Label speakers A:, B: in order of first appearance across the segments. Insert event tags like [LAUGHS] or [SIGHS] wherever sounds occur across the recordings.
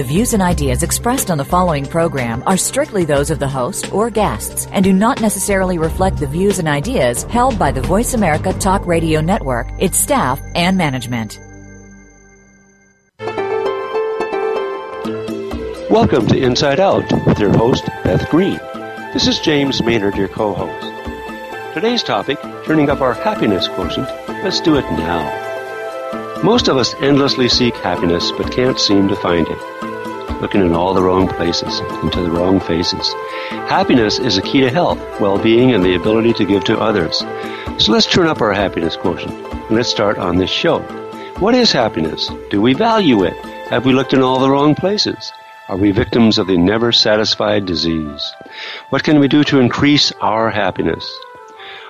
A: The views and ideas expressed on the following program are strictly those of the host or guests and do not necessarily reflect the views and ideas held by the Voice America Talk Radio Network, its staff, and management.
B: Welcome to Inside Out with your host, Beth Green. This is James Maynard, your co host. Today's topic turning up our happiness quotient. Let's do it now. Most of us endlessly seek happiness but can't seem to find it. Looking in all the wrong places, into the wrong faces. Happiness is a key to health, well-being, and the ability to give to others. So let's turn up our happiness quotient. And let's start on this show. What is happiness? Do we value it? Have we looked in all the wrong places? Are we victims of the never satisfied disease? What can we do to increase our happiness?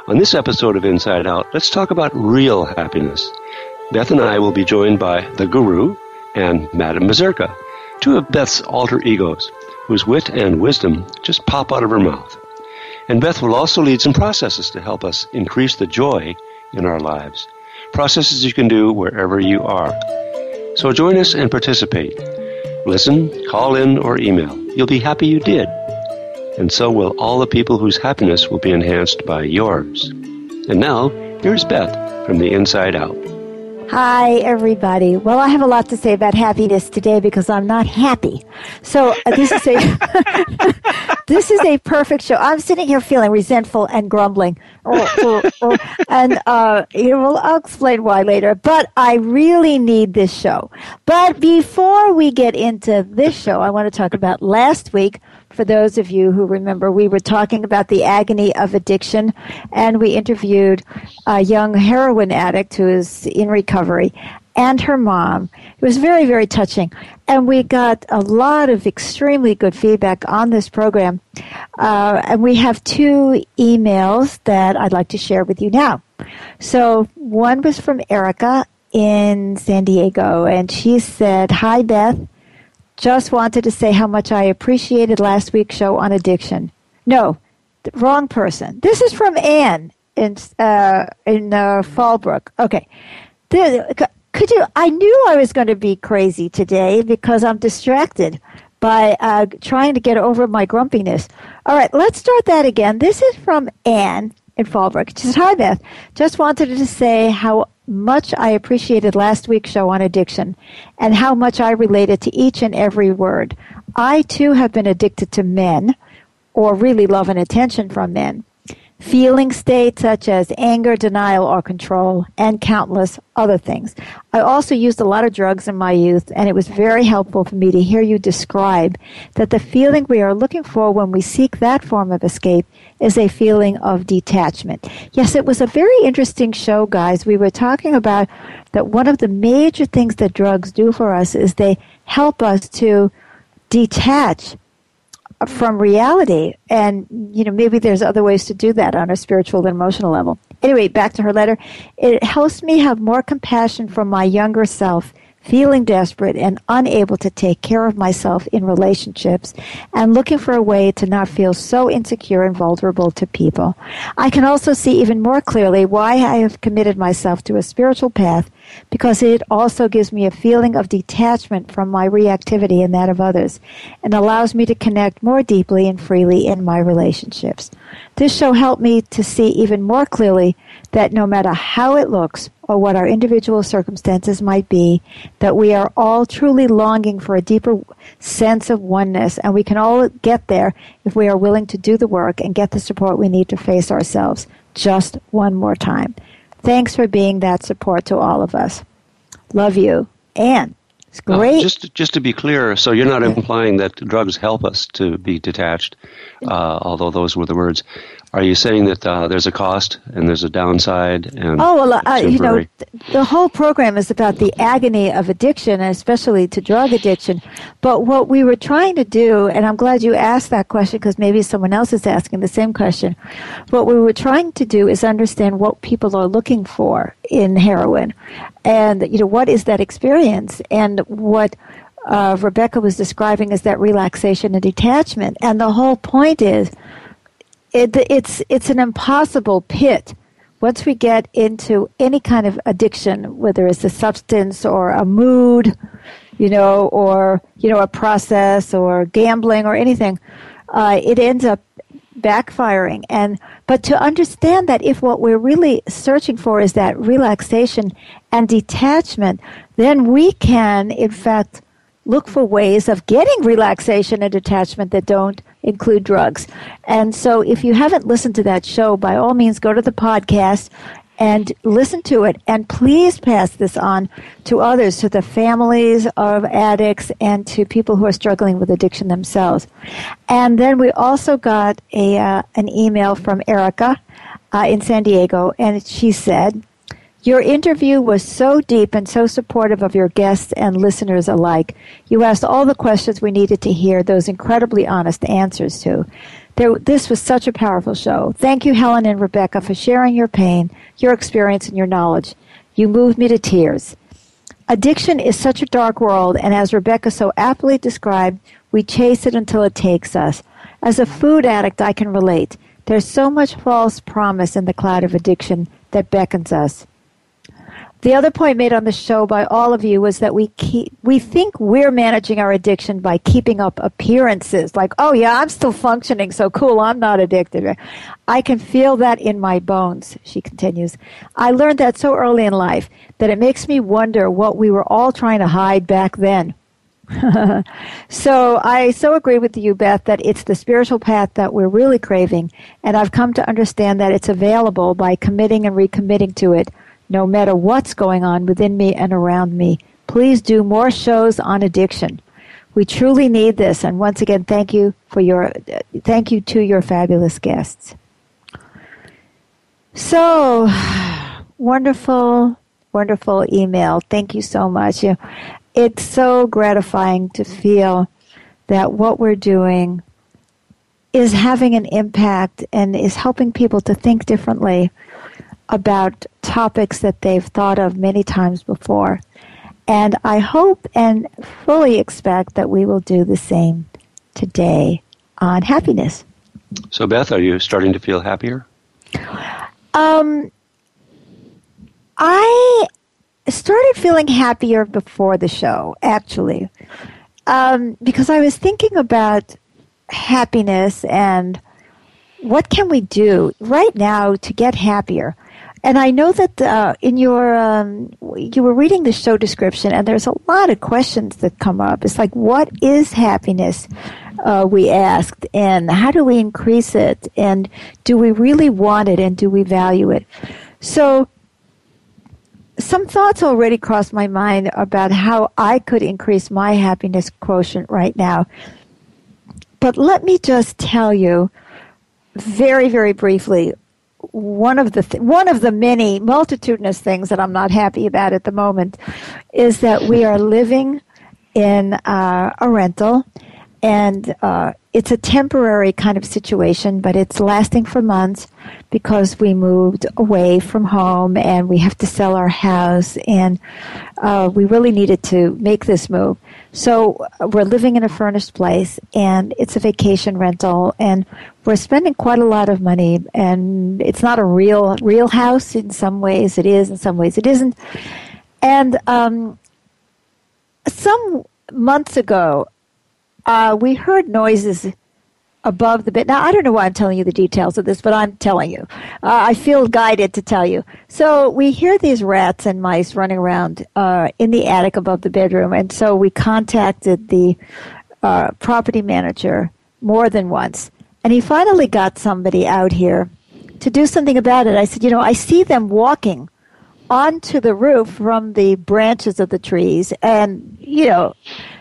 B: On this episode of Inside Out, let's talk about real happiness. Beth and I will be joined by the Guru and Madame Mazurka, two of Beth's alter egos, whose wit and wisdom just pop out of her mouth. And Beth will also lead some processes to help us increase the joy in our lives. Processes you can do wherever you are. So join us and participate. Listen, call in, or email. You'll be happy you did and so will all the people whose happiness will be enhanced by yours. And now, here's Beth from the inside out.
C: Hi, everybody. Well, I have a lot to say about happiness today because I'm not happy. So uh, this is a [LAUGHS] this is a perfect show. I'm sitting here feeling resentful and grumbling, and uh, will, I'll explain why later. But I really need this show. But before we get into this show, I want to talk about last week for those of you who remember, we were talking about the agony of addiction, and we interviewed a young heroin addict who is in recovery and her mom. It was very, very touching. And we got a lot of extremely good feedback on this program. Uh, and we have two emails that I'd like to share with you now. So one was from Erica in San Diego, and she said, Hi, Beth. Just wanted to say how much I appreciated last week's show on addiction. No, wrong person. This is from Anne in uh, in uh, Fallbrook. Okay, could you? I knew I was going to be crazy today because I'm distracted by uh, trying to get over my grumpiness. All right, let's start that again. This is from Anne in Fallbrook. She says, "Hi Beth, just wanted to say how much I appreciated last week's show on addiction and how much I related to each and every word. I too have been addicted to men or really love and attention from men feeling states such as anger, denial, or control, and countless other things. I also used a lot of drugs in my youth, and it was very helpful for me to hear you describe that the feeling we are looking for when we seek that form of escape is a feeling of detachment. Yes, it was a very interesting show, guys. We were talking about that one of the major things that drugs do for us is they help us to detach from reality. And, you know, maybe there's other ways to do that on a spiritual and emotional level. Anyway, back to her letter. It helps me have more compassion for my younger self feeling desperate and unable to take care of myself in relationships and looking for a way to not feel so insecure and vulnerable to people. I can also see even more clearly why I have committed myself to a spiritual path because it also gives me a feeling of detachment from my reactivity and that of others and allows me to connect more deeply and freely in my relationships. This show helped me to see even more clearly that no matter how it looks or what our individual circumstances might be, that we are all truly longing for a deeper sense of oneness and we can all get there if we are willing to do the work and get the support we need to face ourselves just one more time. Thanks for being that support to all of us. Love you. Anne. It's uh, great.
B: Uh, just, just to be clear, so you're not implying that drugs help us to be detached, uh, although those were the words. Are you saying that uh, there's a cost and there's a downside? And
C: oh well, uh, you know, the whole program is about the agony of addiction, especially to drug addiction. But what we were trying to do, and I'm glad you asked that question because maybe someone else is asking the same question. What we were trying to do is understand what people are looking for in heroin, and you know, what is that experience, and what. Uh, Rebecca was describing as that relaxation and detachment. And the whole point is it, it's it's an impossible pit once we get into any kind of addiction, whether it's a substance or a mood, you know, or you know a process or gambling or anything, uh, it ends up backfiring. And but to understand that if what we're really searching for is that relaxation and detachment, then we can, in fact, look for ways of getting relaxation and detachment that don't include drugs. And so if you haven't listened to that show, by all means go to the podcast and listen to it and please pass this on to others to the families of addicts and to people who are struggling with addiction themselves and then we also got a uh, an email from erica uh, in san diego and she said your interview was so deep and so supportive of your guests and listeners alike. You asked all the questions we needed to hear those incredibly honest answers to. There, this was such a powerful show. Thank you, Helen and Rebecca, for sharing your pain, your experience, and your knowledge. You moved me to tears. Addiction is such a dark world, and as Rebecca so aptly described, we chase it until it takes us. As a food addict, I can relate. There's so much false promise in the cloud of addiction that beckons us. The other point made on the show by all of you was that we keep, we think we're managing our addiction by keeping up appearances. Like, oh yeah, I'm still functioning, so cool, I'm not addicted. I can feel that in my bones, she continues. I learned that so early in life that it makes me wonder what we were all trying to hide back then. [LAUGHS] so I so agree with you, Beth, that it's the spiritual path that we're really craving, and I've come to understand that it's available by committing and recommitting to it no matter what's going on within me and around me. Please do more shows on addiction. We truly need this. And once again, thank you for your, thank you to your fabulous guests. So, [SIGHS] wonderful, wonderful email. Thank you so much. It's so gratifying to feel that what we're doing is having an impact and is helping people to think differently about topics that they've thought of many times before. And I hope and fully expect that we will do the same today on happiness.
B: So, Beth, are you starting to feel happier?
C: Um, I started feeling happier before the show, actually, um, because I was thinking about happiness and what can we do right now to get happier. And I know that uh, in your um, you were reading the show description, and there's a lot of questions that come up. It's like, what is happiness? Uh, we asked, and how do we increase it? And do we really want it? And do we value it? So, some thoughts already crossed my mind about how I could increase my happiness quotient right now. But let me just tell you very, very briefly one of the th- one of the many multitudinous things that I'm not happy about at the moment is that we are living in uh, a rental, and uh, it's a temporary kind of situation, but it's lasting for months because we moved away from home and we have to sell our house, and uh, we really needed to make this move. So uh, we're living in a furnished place, and it's a vacation rental, and we're spending quite a lot of money. And it's not a real real house. In some ways, it is. In some ways, it isn't. And um, some months ago, uh, we heard noises above the bed. Now, I don't know why I'm telling you the details of this, but I'm telling you. Uh, I feel guided to tell you. So we hear these rats and mice running around uh, in the attic above the bedroom, and so we contacted the uh, property manager more than once, and he finally got somebody out here to do something about it. I said, you know, I see them walking onto the roof from the branches of the trees, and you know,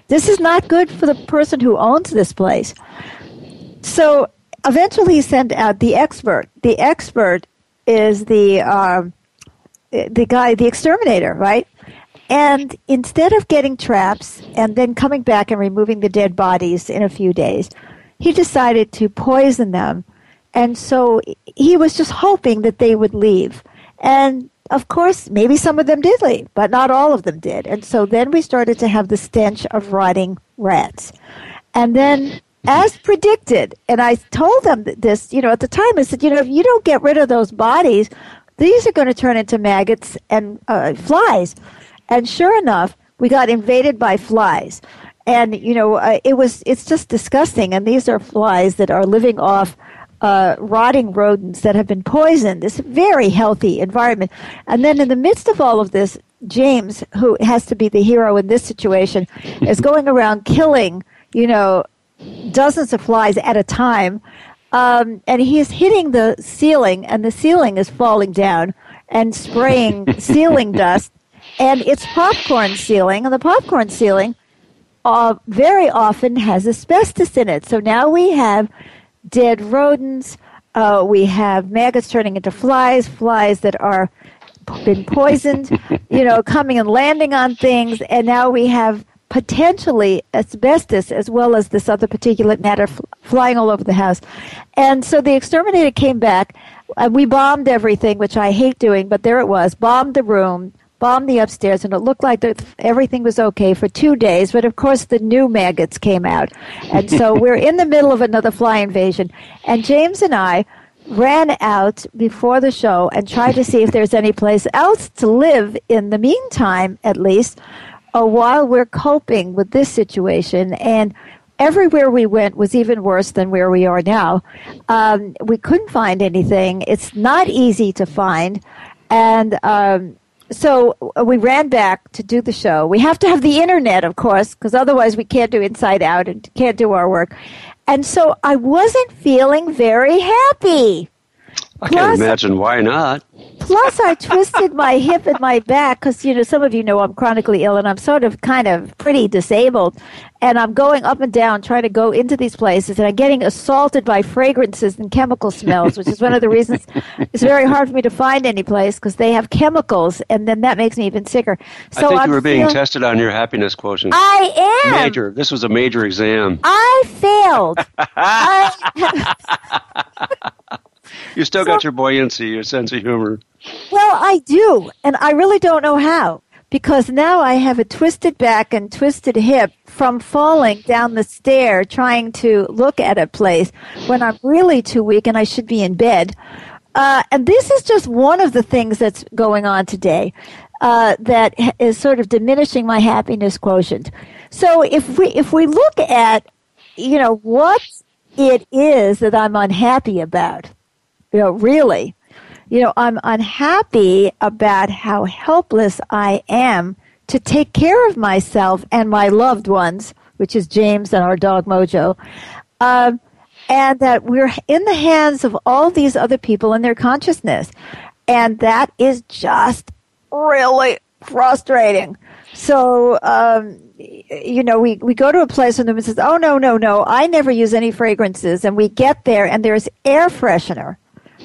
C: this is not good for the person who owns this place. So eventually he sent out the expert. The expert is the um, the guy, the exterminator, right? And instead of getting traps and then coming back and removing the dead bodies in a few days, he decided to poison them. And so he was just hoping that they would leave. And of course, maybe some of them did leave, but not all of them did. And so then we started to have the stench of rotting rats. And then, as predicted, and I told them this, you know, at the time, I said, you know, if you don't get rid of those bodies, these are going to turn into maggots and uh, flies. And sure enough, we got invaded by flies. And, you know, uh, it was, it's just disgusting. And these are flies that are living off uh, rotting rodents that have been poisoned. This very healthy environment. And then in the midst of all of this, James, who has to be the hero in this situation, is [LAUGHS] going around killing, you know, dozens of flies at a time. Um, and he is hitting the ceiling, and the ceiling is falling down and spraying [LAUGHS] ceiling dust. And it's popcorn ceiling, and the popcorn ceiling uh, very often has asbestos in it. So now we have dead rodents. Uh, we have maggots turning into flies, flies that are been poisoned, [LAUGHS] you know, coming and landing on things, and now we have potentially asbestos as well as this other particulate matter f- flying all over the house. And so the exterminator came back. and we bombed everything, which I hate doing, but there it was. Bombed the room, bombed the upstairs, and it looked like everything was okay for two days. But of course, the new maggots came out. And so [LAUGHS] we're in the middle of another fly invasion. And James and I ran out before the show and tried to see if there's any place else to live in the meantime, at least uh, while we're coping with this situation. And everywhere we went was even worse than where we are now. Um, we couldn't find anything. It's not easy to find. And um, so uh, we ran back to do the show. We have to have the internet, of course, because otherwise we can't do Inside Out and can't do our work. And so I wasn't feeling very happy.
B: I Plus, can't imagine why not.
C: Plus, I twisted my hip and my back because, you know, some of you know I'm chronically ill and I'm sort of kind of pretty disabled. And I'm going up and down trying to go into these places and I'm getting assaulted by fragrances and chemical smells, which is one of the reasons [LAUGHS] it's very hard for me to find any place because they have chemicals and then that makes me even sicker.
B: So I think I'm you were being feeling, tested on your happiness quotient.
C: I am.
B: Major. This was a major exam.
C: I failed. [LAUGHS] I, [LAUGHS]
B: you still so, got your buoyancy, your sense of humor.
C: Well, I do, and I really don't know how because now I have a twisted back and twisted hip from falling down the stair trying to look at a place when I'm really too weak and I should be in bed. Uh, and this is just one of the things that's going on today uh, that is sort of diminishing my happiness quotient. So if we if we look at you know what it is that I'm unhappy about, you know, really, you know, I'm unhappy about how helpless I am to take care of myself and my loved ones, which is James and our dog Mojo. Um, and that we're in the hands of all these other people and their consciousness. And that is just really frustrating. So, um, you know, we, we go to a place and the woman says, Oh, no, no, no, I never use any fragrances. And we get there and there's air freshener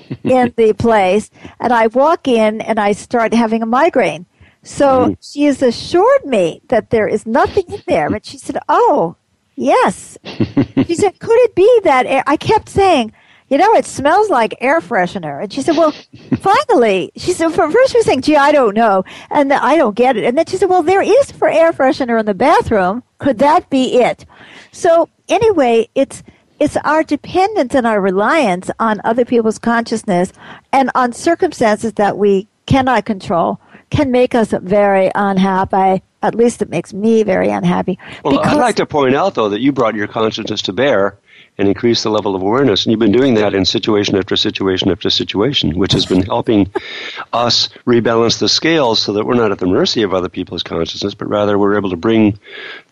C: [LAUGHS] in the place, and I walk in and I start having a migraine. So mm. she has assured me that there is nothing in there. But she said, "Oh, yes." [LAUGHS] she said, "Could it be that?" Air? I kept saying, "You know, it smells like air freshener." And she said, "Well, [LAUGHS] finally." She said, first she was saying, gee, I don't know, and I don't get it." And then she said, "Well, there is for air freshener in the bathroom. Could that be it?" So anyway, it's it's our dependence and our reliance on other people's consciousness and on circumstances that we cannot control can make us very unhappy. At least it makes me very unhappy.
B: Well, I'd like to point out, though, that you brought your consciousness to bear and increased the level of awareness. And you've been doing that in situation after situation after situation, which has been helping [LAUGHS] us rebalance the scales so that we're not at the mercy of other people's consciousness, but rather we're able to bring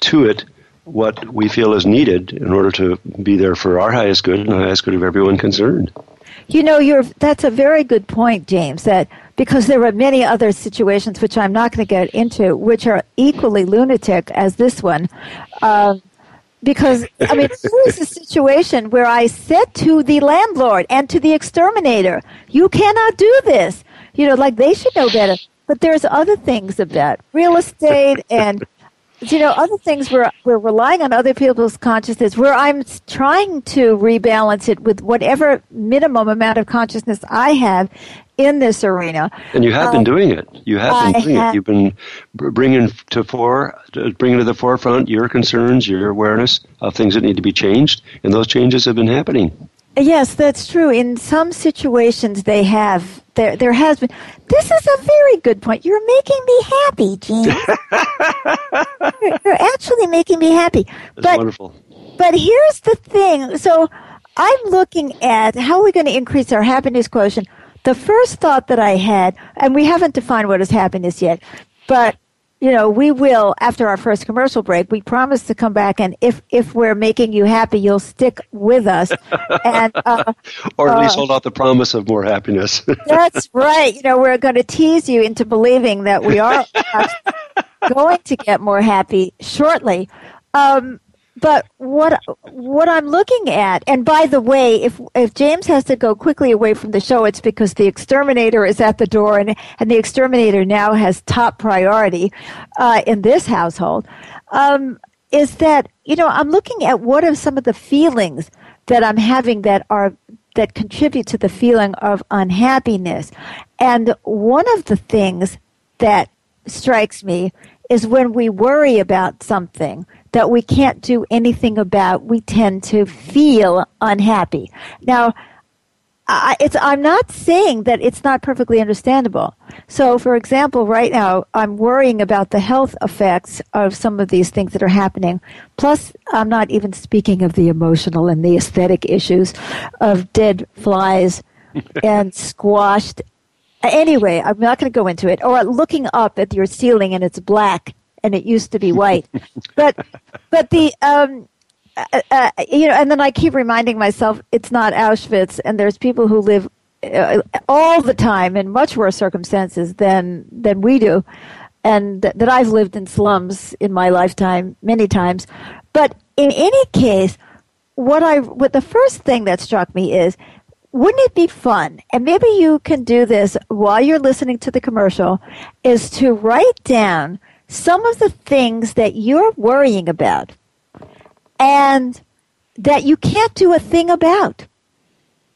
B: to it what we feel is needed in order to be there for our highest good and the highest good of everyone concerned.
C: You know, you're, that's a very good point, James, that because there are many other situations which I'm not going to get into, which are equally lunatic as this one. Uh, because I mean, [LAUGHS] there was a situation where I said to the landlord and to the exterminator, "You cannot do this." You know, like they should know better. But there's other things about real estate and you know other things where we're relying on other people's consciousness where i'm trying to rebalance it with whatever minimum amount of consciousness i have in this arena.
B: And you have um, been doing it. You have been I doing have, it you've been bringing to fore bringing to the forefront your concerns your awareness of things that need to be changed and those changes have been happening
C: yes that's true. In some situations they have there there has been this is a very good point. You're making me happy gene. You're, [LAUGHS] you're, actually making me happy.
B: That's but, wonderful.
C: but here's the thing. So i'm looking at how are we going to increase our happiness quotient. The first thought that i had and we haven't defined what is happiness yet but you know, we will after our first commercial break. We promise to come back, and if if we're making you happy, you'll stick with us, [LAUGHS] and uh,
B: or at least uh, hold out the promise of more happiness. [LAUGHS]
C: that's right. You know, we're going to tease you into believing that we are [LAUGHS] going to get more happy shortly. Um, but what what I'm looking at, and by the way, if if James has to go quickly away from the show, it's because the exterminator is at the door, and and the exterminator now has top priority uh, in this household. Um, is that you know I'm looking at what are some of the feelings that I'm having that are that contribute to the feeling of unhappiness, and one of the things that strikes me is when we worry about something that we can't do anything about, we tend to feel unhappy. Now, I, it's, I'm not saying that it's not perfectly understandable. So, for example, right now, I'm worrying about the health effects of some of these things that are happening. Plus, I'm not even speaking of the emotional and the aesthetic issues of dead flies [LAUGHS] and squashed. Anyway, I'm not going to go into it. Or looking up at your ceiling and it's black and it used to be white. [LAUGHS] but but the um, uh, uh, you know, and then I keep reminding myself it's not Auschwitz, and there's people who live uh, all the time in much worse circumstances than than we do, and th- that I've lived in slums in my lifetime many times. But in any case, what I what the first thing that struck me is wouldn't it be fun? And maybe you can do this while you're listening to the commercial is to write down some of the things that you're worrying about and that you can't do a thing about.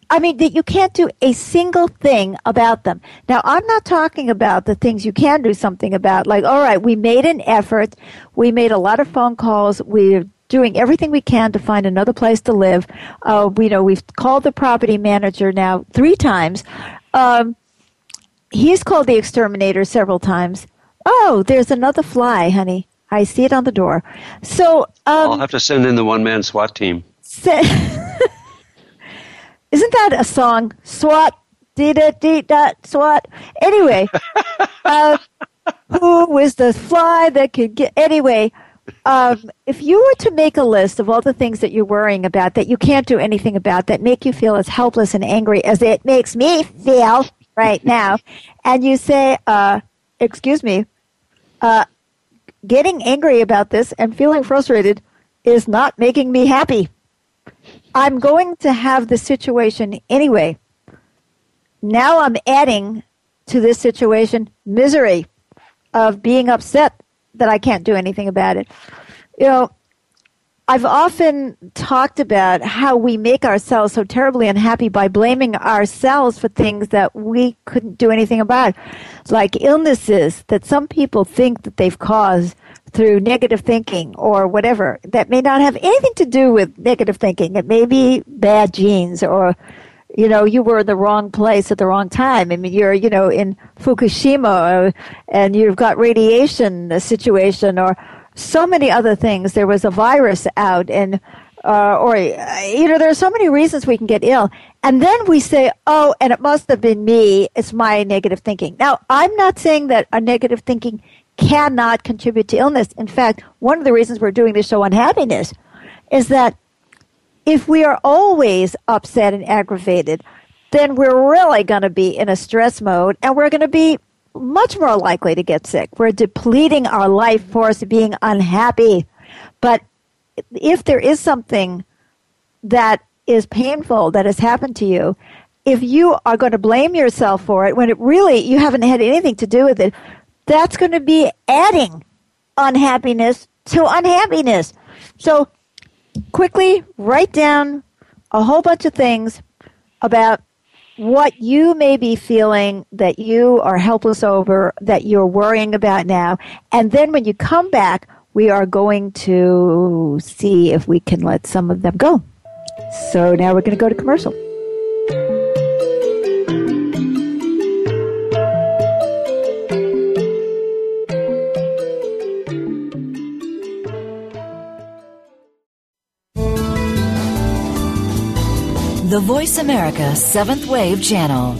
C: I mean, that you can't do a single thing about them. Now, I'm not talking about the things you can do something about, like, all right, we made an effort, we made a lot of phone calls, we're doing everything we can to find another place to live. Uh, we know we've called the property manager now three times. Um, he's called the exterminator several times. Oh, there's another fly, honey. I see it on the door. So um,
B: I'll have to send in the one man SWAT team.
C: Se- [LAUGHS] Isn't that a song? SWAT, dee da dee da SWAT. Anyway, [LAUGHS] uh, who is the fly that could get? Anyway, um, if you were to make a list of all the things that you're worrying about that you can't do anything about that make you feel as helpless and angry as it makes me feel right now, [LAUGHS] and you say, uh, "Excuse me, uh, getting angry about this and feeling frustrated is not making me happy. I'm going to have the situation anyway. Now I'm adding to this situation misery of being upset that I can't do anything about it. You know, I've often talked about how we make ourselves so terribly unhappy by blaming ourselves for things that we couldn't do anything about, like illnesses that some people think that they've caused through negative thinking or whatever that may not have anything to do with negative thinking. It may be bad genes or you know, you were in the wrong place at the wrong time. I mean, you're, you know, in Fukushima and you've got radiation situation or so many other things. There was a virus out, and uh, or you know, there are so many reasons we can get ill, and then we say, "Oh, and it must have been me. It's my negative thinking." Now, I'm not saying that a negative thinking cannot contribute to illness. In fact, one of the reasons we're doing this show on happiness is that if we are always upset and aggravated, then we're really going to be in a stress mode and we're going to be much more likely to get sick. We're depleting our life force being unhappy. But if there is something that is painful that has happened to you, if you are going to blame yourself for it when it really you haven't had anything to do with it, that's going to be adding unhappiness to unhappiness. So quickly write down a whole bunch of things about what you may be feeling that you are helpless over, that you're worrying about now. And then when you come back, we are going to see if we can let some of them go. So now we're going to go to commercial.
A: The Voice America Seventh Wave Channel.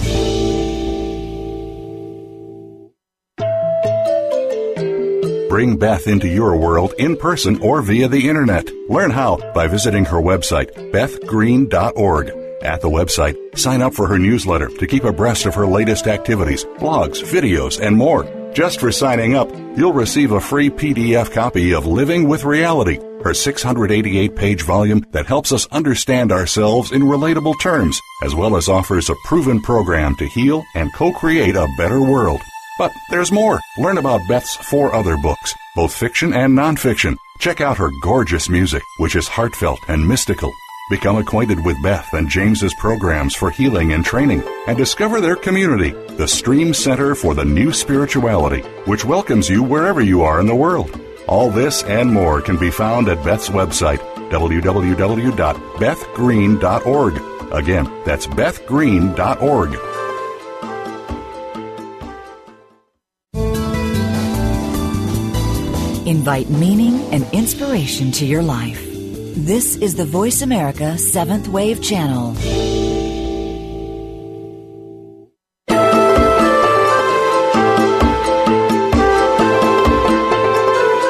D: Bring Beth into your world in person or via the internet. Learn how by visiting her website, bethgreen.org. At the website, sign up for her newsletter to keep abreast of her latest activities, blogs, videos, and more. Just for signing up, you'll receive a free PDF copy of Living with Reality her 688 page volume that helps us understand ourselves in relatable terms, as well as offers a proven program to heal and co create a better world. But there's more. Learn about Beth's four other books, both fiction and nonfiction. Check out her gorgeous music, which is heartfelt and mystical. Become acquainted with Beth and James's programs for healing and training, and discover their community, the Stream Center for the New Spirituality, which welcomes you wherever you are in the world. All this and more can be found at Beth's website, www.bethgreen.org. Again, that's bethgreen.org.
A: Invite meaning and inspiration to your life. This is the Voice America Seventh Wave Channel.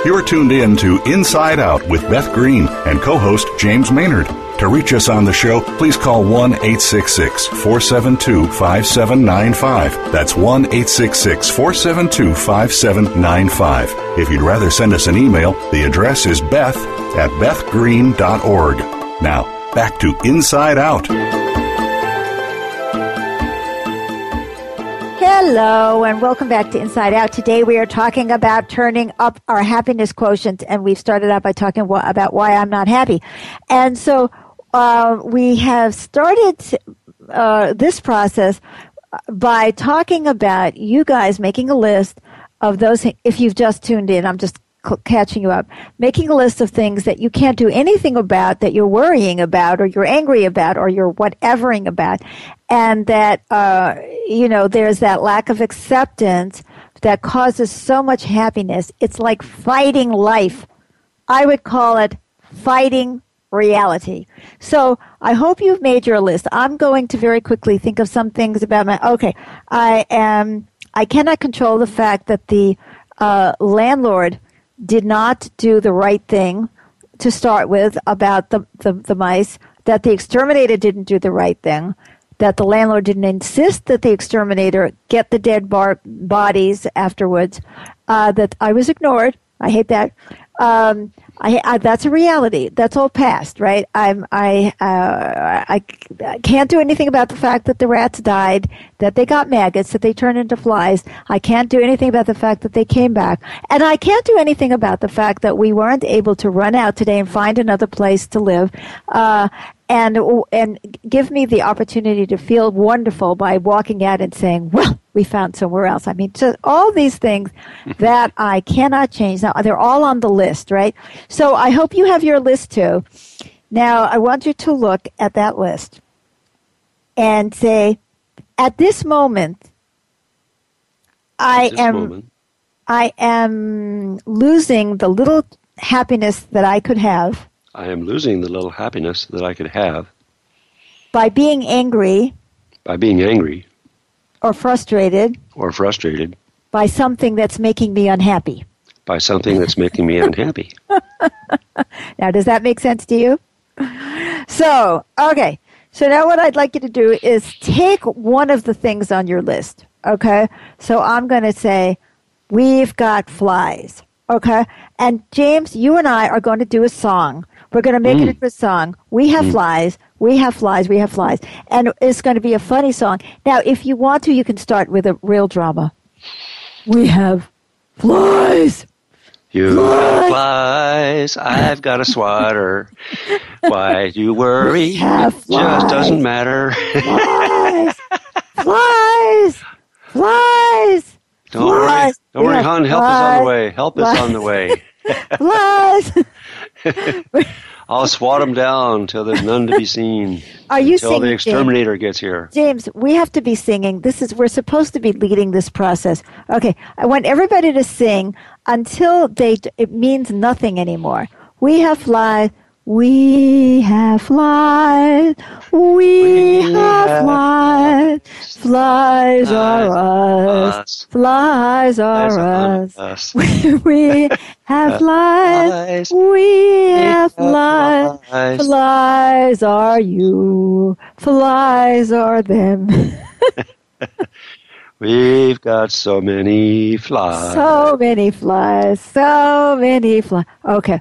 D: You're tuned in to Inside Out with Beth Green and co host James Maynard. To reach us on the show, please call 1 866 472 5795. That's 1 866 472 5795. If you'd rather send us an email, the address is beth at bethgreen.org. Now, back to Inside Out.
C: Hello, and welcome back to Inside Out. Today we are talking about turning up our happiness quotient, and we've started out by talking about why I'm not happy. And so uh, we have started uh, this process by talking about you guys making a list of those. If you've just tuned in, I'm just catching you up, making a list of things that you can't do anything about, that you're worrying about, or you're angry about, or you're whatevering about, and that uh, you know there's that lack of acceptance that causes so much happiness. It's like fighting life. I would call it fighting reality. So I hope you've made your list. I'm going to very quickly think of some things about my. Okay, I am. I cannot control the fact that the uh, landlord did not do the right thing to start with about the, the, the mice, that the exterminator didn't do the right thing, that the landlord didn't insist that the exterminator get the dead bar- bodies afterwards, uh, that I was ignored. I hate that. Um, I, I, that's a reality. That's all past, right? I'm, I, uh, I, I can't do anything about the fact that the rats died, that they got maggots, that they turned into flies. I can't do anything about the fact that they came back. And I can't do anything about the fact that we weren't able to run out today and find another place to live. Uh, and and give me the opportunity to feel wonderful by walking out and saying, "Well, we found somewhere else." I mean, so all these things mm-hmm. that I cannot change. Now they're all on the list, right? So I hope you have your list too. Now I want you to look at that list and say, "At this moment, I
B: this
C: am
B: moment.
C: I am losing the little happiness that I could have."
B: I am losing the little happiness that I could have
C: by being angry
B: by being angry
C: or frustrated
B: or frustrated
C: by something that's making me unhappy.
B: by something that's making me [LAUGHS] unhappy.
C: Now, does that make sense to you? So, okay. So now what I'd like you to do is take one of the things on your list. Okay. So I'm going to say, we've got flies. Okay. And James, you and I are going to do a song We're going to make it mm. into a song. We have mm. flies. We have flies. We have flies. And it's going to be a funny song. Now, if you want to, you can start with a real drama. We have flies.
B: You have flies. I've got a swatter. Why do you worry?
C: have
B: It just doesn't matter.
C: Flies. [LAUGHS] flies. Flies.
B: Don't worry.
C: Flies.
B: Don't
C: We
B: worry, hon. Help is on the way. Help is
C: Flies.
B: on the way. [LAUGHS]
C: Flies. [LAUGHS]
B: I'll [LAUGHS] swat them down till there's none to be seen. [LAUGHS]
C: Are you
B: the
C: singing, James?
B: exterminator gets here.
C: James, we have to be singing. This is we're supposed to be leading this process. Okay, I want everybody to sing until they it means nothing anymore. We have flies. We have flies. We,
B: We
C: have
B: have
C: flies. Flies are us.
B: us.
C: Flies are us.
B: us. [LAUGHS]
C: we have [LAUGHS] flies.
B: Flies.
C: We have flies.
B: Flies
C: are you. Flies are them. [LAUGHS]
B: We've got so many flies.
C: so many flies. So many flies. Okay.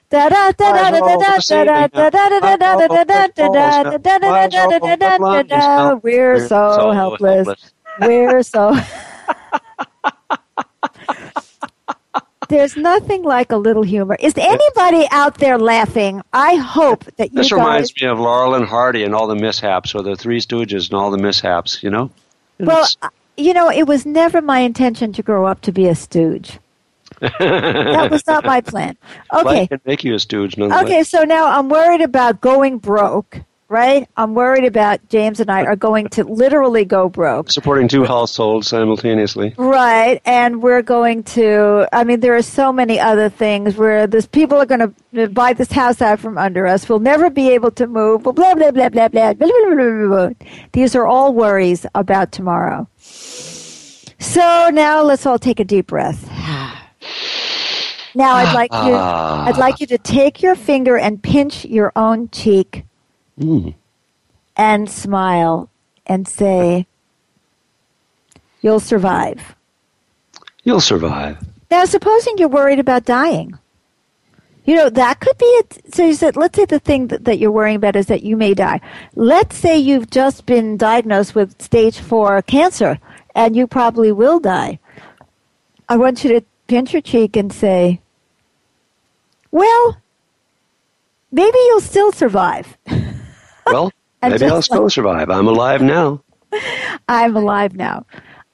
C: We're so helpless. We're so. There's nothing like a little humor. Is anybody out there laughing? I hope that you.
B: This reminds me of Laurel and Hardy and all the mishaps, or the Three Stooges and all the mishaps. You know.
C: Well,
B: uh,
C: you know, it was never my intention to grow up to be a stooge that was not my [LAUGHS] plan. Okay.
B: make you a stooge.
C: Okay, so now I'm worried about going broke, right? I'm worried about James and I are going to literally go broke.
B: Supporting two households simultaneously.
C: Right, and we're going to. I mean, there are so many other things where this people are going to buy this house out from under us. We'll never be able to move. Blah blah blah blah blah blah. blah, blah, blah, blah. These are all worries about tomorrow. So now let's all take a deep breath. Now I'd like you. I'd like you to take your finger and pinch your own cheek
B: Mm.
C: and smile and say, "You'll survive."
B: You'll survive.
C: Now, supposing you're worried about dying, you know, that could be it. So you said, let's say the thing that, that you're worrying about is that you may die. Let's say you've just been diagnosed with stage four cancer and you probably will die. I want you to pinch your cheek and say, well, maybe you'll still survive. [LAUGHS]
B: Well, maybe I'll
C: just
B: still survive. I'm alive now. [LAUGHS]
C: I'm alive now.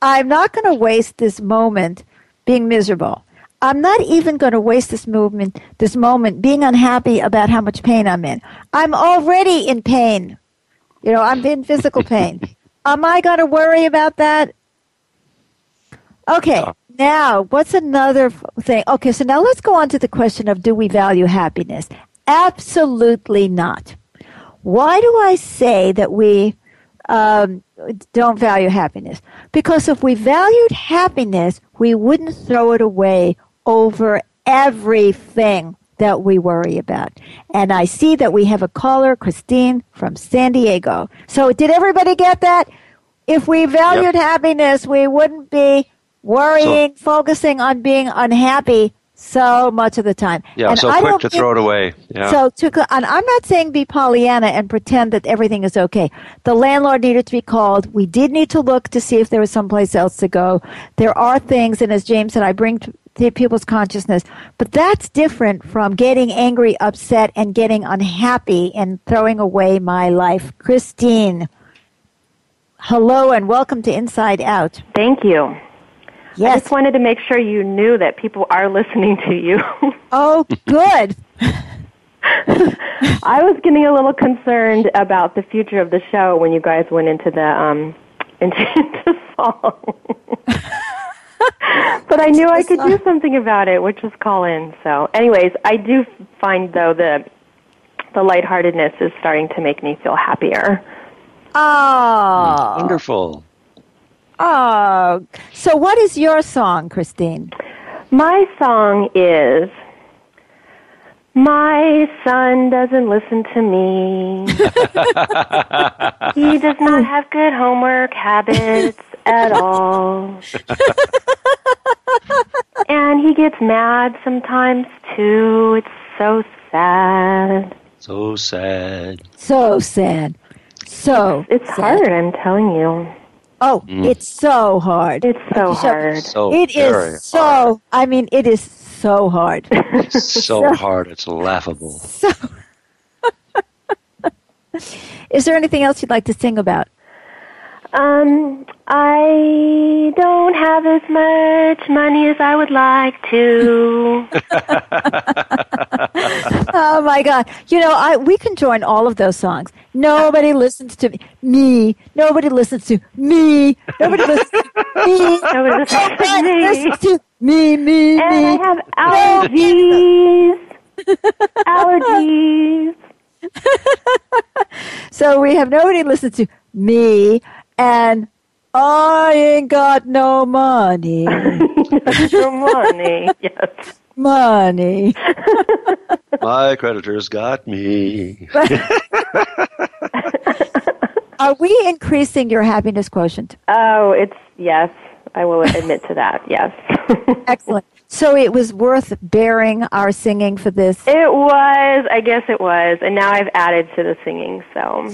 C: I'm not going to waste this moment being miserable. I'm not even going to waste this movement, this moment being unhappy about how much pain I'm in. I'm already in pain. You know, I'm in physical [LAUGHS] pain. Am I going to worry about that? Okay. Uh, Now, what's another thing? Okay, so now let's go on to the question of do we value happiness? Absolutely not. Why do I say that we um, don't value happiness? Because if we valued happiness, we wouldn't throw it away over everything that we worry about. And I see that we have a caller, Christine from San Diego. So did everybody get that? If we valued happiness, we wouldn't be worrying, focusing on being unhappy so much of the time.
B: Yeah,
C: And
B: so
C: I
B: quick
C: don't
B: to throw it away. Yeah.
C: so to, and I'm not saying be Pollyanna and pretend that everything is okay. The landlord needed to be called. We did need to look to see if there was someplace else to go. There are things, and as James said, I bring to to people's consciousness, but that's different from getting angry, upset, and getting unhappy and throwing away my life. Christine, hello and welcome to Inside Out.
E: Thank you. I just wanted to make sure you knew that people are listening to you. [LAUGHS]
C: Oh, good. [LAUGHS]
E: I was getting a little concerned about the future of the show when you guys went into the um [LAUGHS] into, into song. but I knew I could do something about it, which was call in. So, anyways, I do find though the the lightheartedness is starting to make me feel happier.
C: Oh,
B: Wonderful.
C: Oh. So, what is your song, Christine?
E: My song is My son doesn't listen to me. [LAUGHS] he does not have good homework habits at all. and he gets mad sometimes too. It's so sad.
B: So sad.
C: So sad. So
E: It's
C: sad.
E: hard, I'm telling you.
C: Oh, it's so hard.
E: It's so
C: So-
E: hard.
B: So
C: It
B: very
C: is so.
B: hard.
C: I mean, it is so hard. [LAUGHS]
B: It's so hard. It's laughable.
C: so. [LAUGHS] is there anything else you'd like to sing about?
E: Um, I don't have as much money as I would like to. [LAUGHS]
C: Oh my God! You know, I we can join all of those songs. Nobody listens to me. me. Nobody listens to me. Nobody listens to me.
E: Nobody listens to me. [LAUGHS]
C: listens to me. Me.
E: And
C: me.
E: I have allergies. [LAUGHS] allergies.
C: So we have nobody listens to me, and I ain't got no money. [LAUGHS]
E: No money. Yes.
C: money.
B: My creditors got me.
C: Are we increasing your happiness quotient?
E: Oh, it's yes. I will [LAUGHS] admit to that. Yes.
C: Excellent. So it was worth bearing our singing for this.
E: it was. I guess it was. And now I've added to the singing. So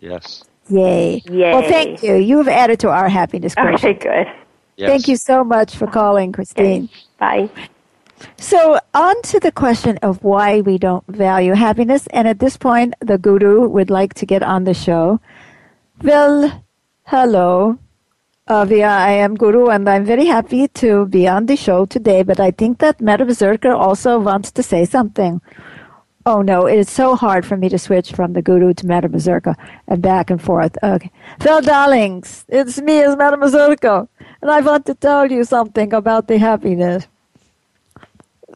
B: Yes.
C: Yay.
E: Yay.
C: Well, thank you. You've added to our happiness quotient.
E: okay, good.
B: Yes.
C: Thank you so much for calling, Christine.
E: Bye.
C: So, on to the question of why we don't value happiness. And at this point, the guru would like to get on the show. Well, hello. Avia, I am Guru, and I'm very happy to be on the show today. But I think that Madam Zerka also wants to say something. Oh no, it is so hard for me to switch from the Guru to Madam Zerka and back and forth. Okay. Well, darlings, it's me as Madam Zerka, and I want to tell you something about the happiness.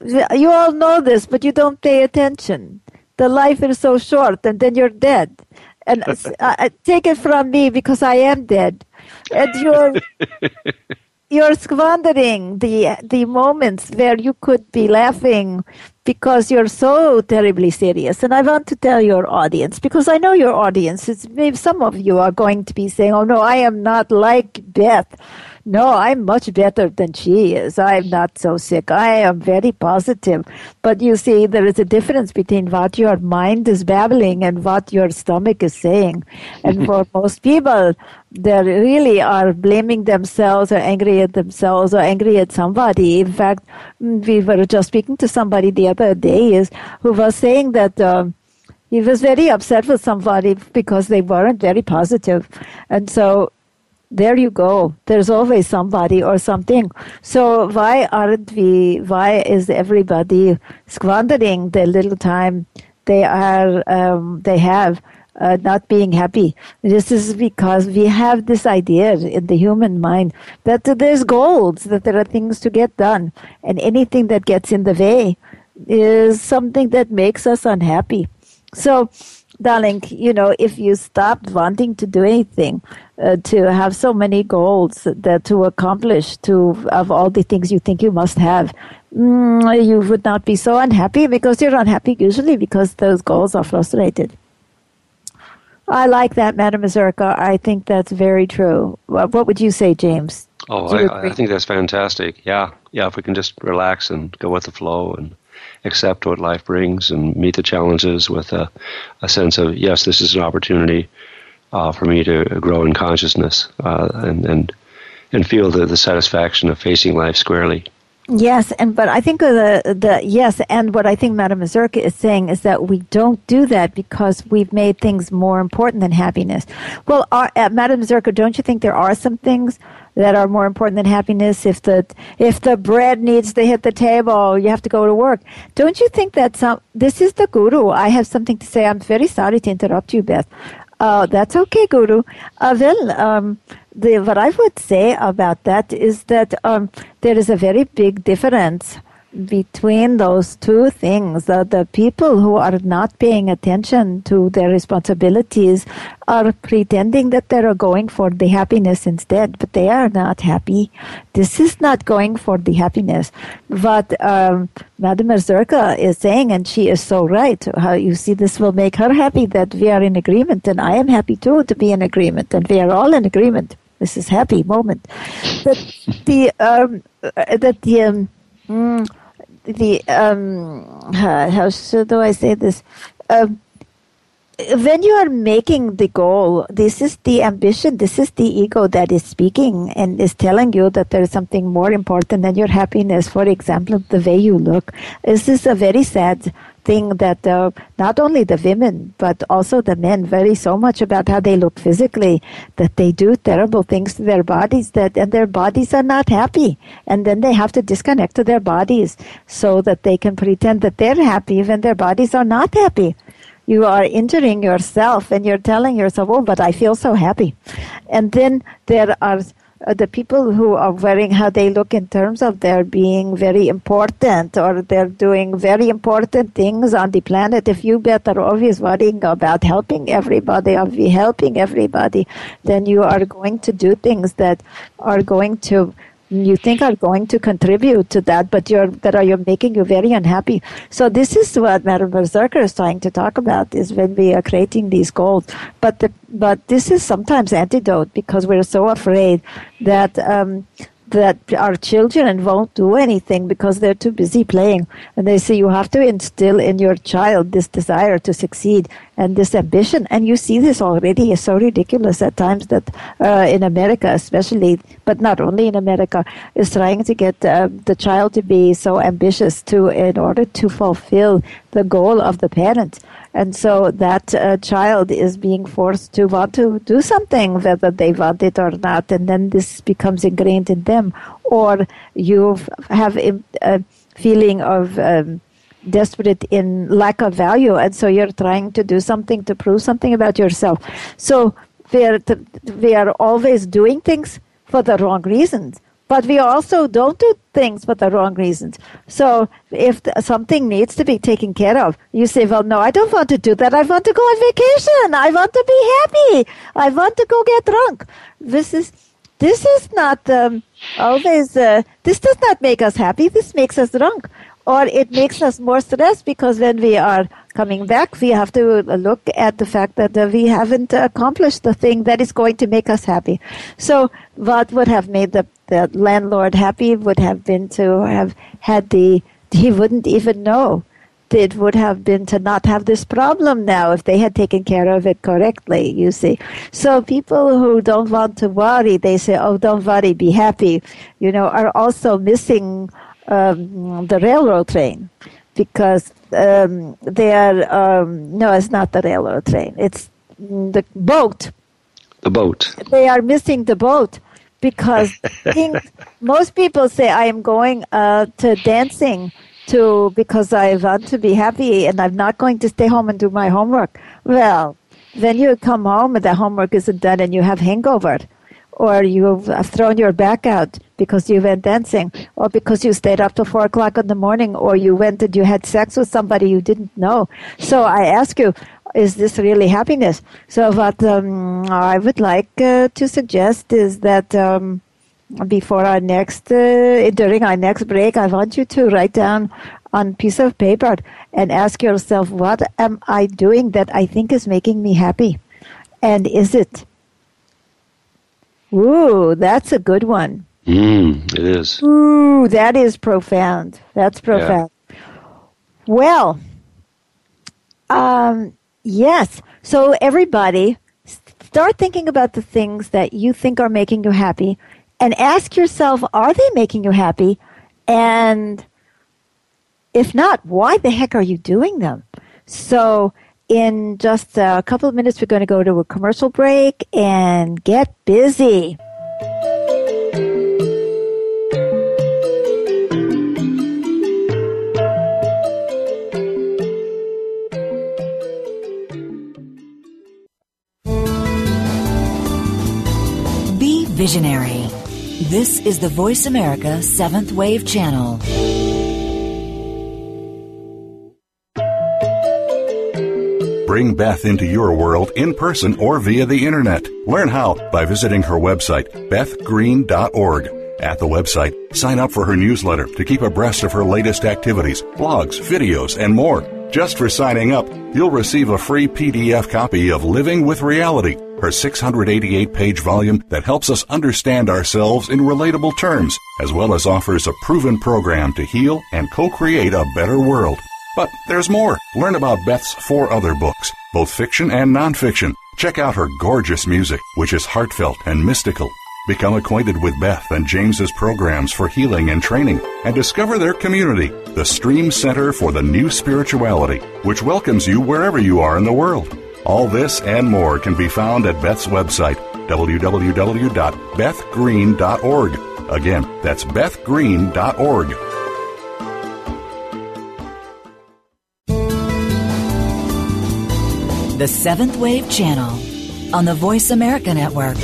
C: You all know this, but you don't pay attention. The life is so short, and then you're dead. And uh, uh, take it from me because I am dead. And you're [LAUGHS] you're squandering the the moments where you could be laughing because you're so terribly serious. And I want to tell your audience because I know your audience. It's, maybe some of you are going to be saying, "Oh no, I am not like Beth." No, I'm much better than she is. I'm not so sick. I am very positive. But you see, there is a difference between what your mind is babbling and what your stomach is saying. And for [LAUGHS] most people, they really are blaming themselves or angry at themselves or angry at somebody. In fact, mm, we were just speaking to somebody the other day is who was saying that. Um, he was very upset with somebody because they weren't very positive. And so there you go. There's always somebody or something. So why aren't we, why is everybody squandering the little time they are, um, they have uh, not being happy? This is because we have this idea in the human mind that there's goals, that there are things to get done, and anything that gets in the way is something that makes us unhappy. So, darling, you know, if you stopped wanting to do anything, uh, to have so many goals that to accomplish, to of all the things you think you must have, mm, you would not be so unhappy because you're unhappy usually because those goals are frustrated. I like that, Madam Mazurka. I think that's very true. What would you say, James?
B: Oh, I. I think that's fantastic. Yeah, yeah. If we can just relax and go with the flow and accept what life brings and meet the challenges with a, a sense of yes, this is an opportunity uh, for me to grow in consciousness uh, and and and feel the, the satisfaction of facing life squarely.
C: Yes, and but I think the the yes, and what I think Madam Mazurka is saying is that we don't do that because we've made things more important than happiness. Well, are, uh, Madam Mazurka, don't you think there are some things that are more important than happiness? If the if the bread needs to hit the table, you have to go to work. Don't you think that some? This is the guru. I have something to say. I'm very sorry to interrupt you, Beth. Uh, that's okay, Guru. Uh, well, um, the, what I would say about that is that um, there is a very big difference between those two things. The, the people who are not paying attention to their responsibilities are pretending that they're going for the happiness instead, but they are not happy. This is not going for the happiness. But um, Madame Mazurka is saying, and she is so right, how you see this will make her happy that we are in agreement, and I am happy too to be in agreement, and we are all in agreement. This is happy moment. That the um, uh, that the um, mm, the um, how, how do I say this? Um, when you are making the goal, this is the ambition, this is the ego that is speaking and is telling you that there is something more important than your happiness. For example, the way you look. This is a very sad thing that uh, not only the women but also the men worry so much about how they look physically that they do terrible things to their bodies that and their bodies are not happy and then they have to disconnect to their bodies so that they can pretend that they're happy when their bodies are not happy you are injuring yourself and you're telling yourself, oh, but I feel so happy. And then there are Uh, the people who are wearing how they look in terms of their being very important or they're doing very important things on the planet. If you better always worrying about helping everybody or be helping everybody, then you are going to do things that are going to you think are going to contribute to that, but you're that are you're making you very unhappy. So this is what Madam Berserker is trying to talk about is when we are creating these goals. But the, but this is sometimes antidote because we're so afraid that um, that are children and won't do anything because they're too busy playing. And they say you have to instill in your child this desire to succeed and this ambition. And you see this already is so ridiculous at times that uh, in America, especially, but not only in America, is trying to get uh, the child to be so ambitious to in order to fulfill the goal of the parent. And so that uh, child is being forced to want to do something, whether they want it or not. And then this becomes ingrained in them. Or you have a feeling of um, desperate in lack of value. And so you're trying to do something to prove something about yourself. So we are, we are always doing things for the wrong reasons. But we also don't do things for the wrong reasons. So if something needs to be taken care of, you say, well, no, I don't want to do that. I want to go on vacation. I want to be happy. I want to go get drunk. This is, this is not um, always, uh, this does not make us happy. This makes us drunk. Or it makes us more stressed because when we are coming back, we have to look at the fact that uh, we haven't accomplished the thing that is going to make us happy. So what would have made the the landlord happy would have been to have had the, he wouldn't even know. It would have been to not have this problem now if they had taken care of it correctly, you see. So people who don't want to worry, they say, oh, don't worry, be happy, you know, are also missing um, the railroad train because um, they are, um, no, it's not the railroad train, it's the boat.
B: The boat.
C: They are missing the boat because [LAUGHS] things, most people say I am going uh, to dancing to because I want to be happy and I'm not going to stay home and do my homework. Well, then you come home and the homework isn't done and you have hangover or you've thrown your back out because you went dancing, or because you stayed up till four o'clock in the morning, or you went and you had sex with somebody you didn't know. So I ask you, is this really happiness? So what um, I would like uh, to suggest is that um, before our next, uh, during our next break, I want you to write down on piece of paper and ask yourself, what am I doing that I think is making me happy? And is it? Ooh, that's a good one.
B: Mm, it is.
C: Ooh, that is profound. That's profound. Yeah. Well, um, Yes. So everybody, start thinking about the things that you think are making you happy and ask yourself, are they making you happy? And if not, why the heck are you doing them? So in just a couple of minutes, we're going to go to a commercial break and get busy.
A: visionary. This is the Voice America Seventh Wave Channel.
D: Bring Beth into your world in person or via the internet. Learn how by visiting her website, bethgreen.org. At the website, sign up for her newsletter to keep abreast of her latest activities, blogs, videos, and more. Just for signing up, you'll receive a free PDF copy of Living with Reality her 688 page volume that helps us understand ourselves in relatable terms, as well as offers a proven program to heal and co create a better world. But there's more. Learn about Beth's four other books, both fiction and nonfiction. Check out her gorgeous music, which is heartfelt and mystical. Become acquainted with Beth and James's programs for healing and training and discover their community, the Stream Center for the New Spirituality, which welcomes you wherever you are in the world. All this and more can be found at Beth's website, www.bethgreen.org. Again, that's bethgreen.org.
A: The Seventh Wave Channel on the Voice America Network.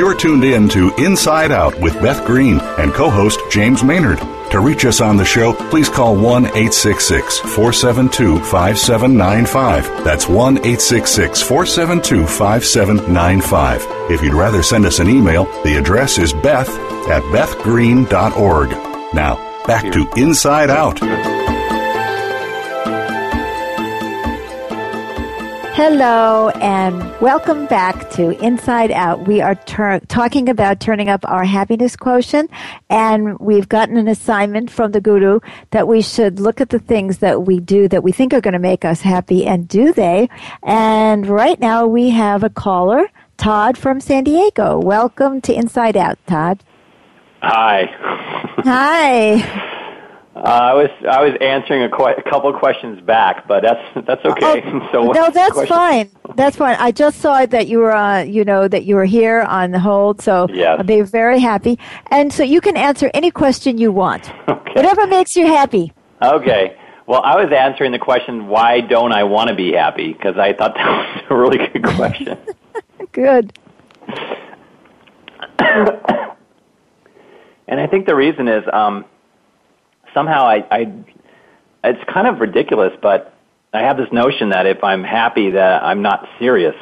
D: You're tuned in to Inside Out with Beth Green and co host James Maynard. To reach us on the show, please call 1 866 472 5795. That's 1 866 472 5795. If you'd rather send us an email, the address is beth at bethgreen.org. Now, back to Inside Out.
C: Hello and welcome back to Inside Out. We are ter- talking about turning up our happiness quotient, and we've gotten an assignment from the guru that we should look at the things that we do that we think are going to make us happy, and do they? And right now we have a caller, Todd from San Diego. Welcome to Inside Out, Todd.
F: Hi.
C: Hi. [LAUGHS]
F: Uh, I was I was answering a, qu- a couple questions back, but that's [LAUGHS] that's okay.
C: Oh, [LAUGHS]
F: so
C: no, that's
F: question?
C: fine. That's fine. I just saw that you were, uh, you know, that you were here on the hold, so
F: Yes.
C: I'll be very happy. And so you can answer any question you want, [LAUGHS]
F: Okay.
C: whatever makes you happy.
F: Okay. Well, I was answering the question, why don't I want to be happy? Because I thought that was a really good question.
C: Good. [COUGHS]
F: and I think the reason is um, somehow I, I, it's kind of ridiculous, but I have this notion that if I'm happy, that I'm not serious.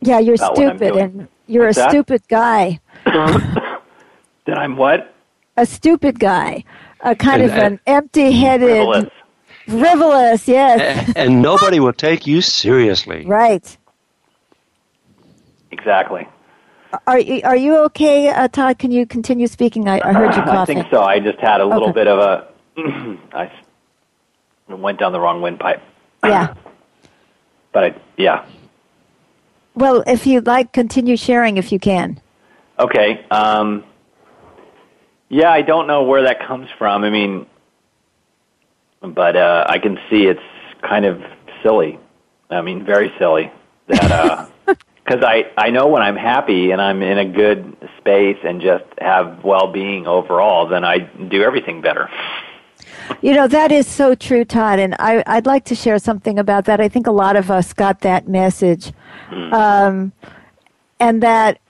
C: Yeah, you're
F: About what I'm
C: stupid,
F: doing.
C: and you're
F: What's
C: a
F: that?
C: stupid guy. [COUGHS]
F: then I'm what?
C: A stupid guy. A kind
B: And-
C: of an empty-headed,
F: Frivolous.
C: frivolous. Yes,
B: A- and nobody will take you seriously.
C: right.
F: Exactly.
C: Are you, are you okay, uh, Todd? Can you continue speaking? I, I heard you coughing.
F: I think so. I just had a little
C: Okay.
F: bit of a. [CLEARS THROAT] I went down the wrong windpipe.
C: Yeah. [CLEARS THROAT]
F: But I, yeah.
C: Well, if you'd like, continue sharing if you can.
F: Okay. Um, yeah, I don't know where that comes from. I mean, but uh, I can see it's kind of silly. I mean, very silly. That [LAUGHS] because I I know when I'm happy and I'm in a good space and just have well being overall, then I do everything better.
C: You know, that is so true, Todd. And I, I'd like to share something about that. I think a lot of us got that message. Um, and that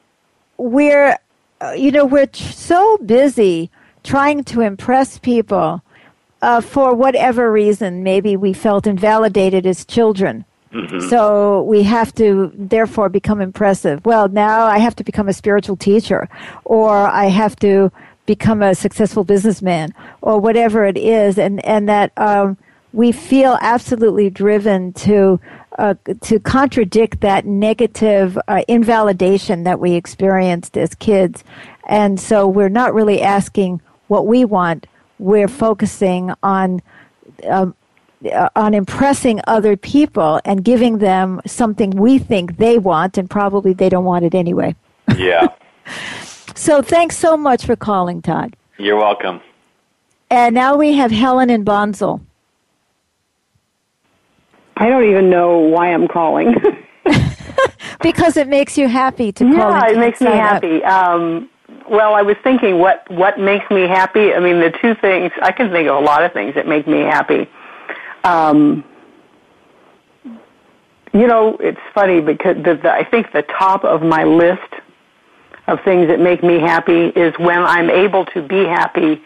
C: we're, uh, you know, we're tr- so busy trying to impress people uh, for whatever reason. Maybe we felt invalidated as children. So we have to therefore become impressive. Well, now I have to become a spiritual teacher, or I have to become a successful businessman, or whatever it is, and and that um, we feel absolutely driven to uh, to contradict that negative uh, invalidation that we experienced as kids, and so we're not really asking what we want. We're focusing on uh, on impressing other people and giving them something we think they want, and probably they don't want it anyway.
F: Yeah. [LAUGHS]
C: So thanks so much for calling, Todd.
F: You're welcome.
C: And now we have Helen in Bonsall.
G: I don't even know why I'm calling. [LAUGHS]
C: Because it makes you happy to call.
G: yeah, it makes me happy. Um, well, I was thinking, what what makes me happy? I mean, the two things I can think of a lot of things that make me happy. Um, you know, it's funny because the, the, I think the top of my list of things that make me happy is when I'm able to be happy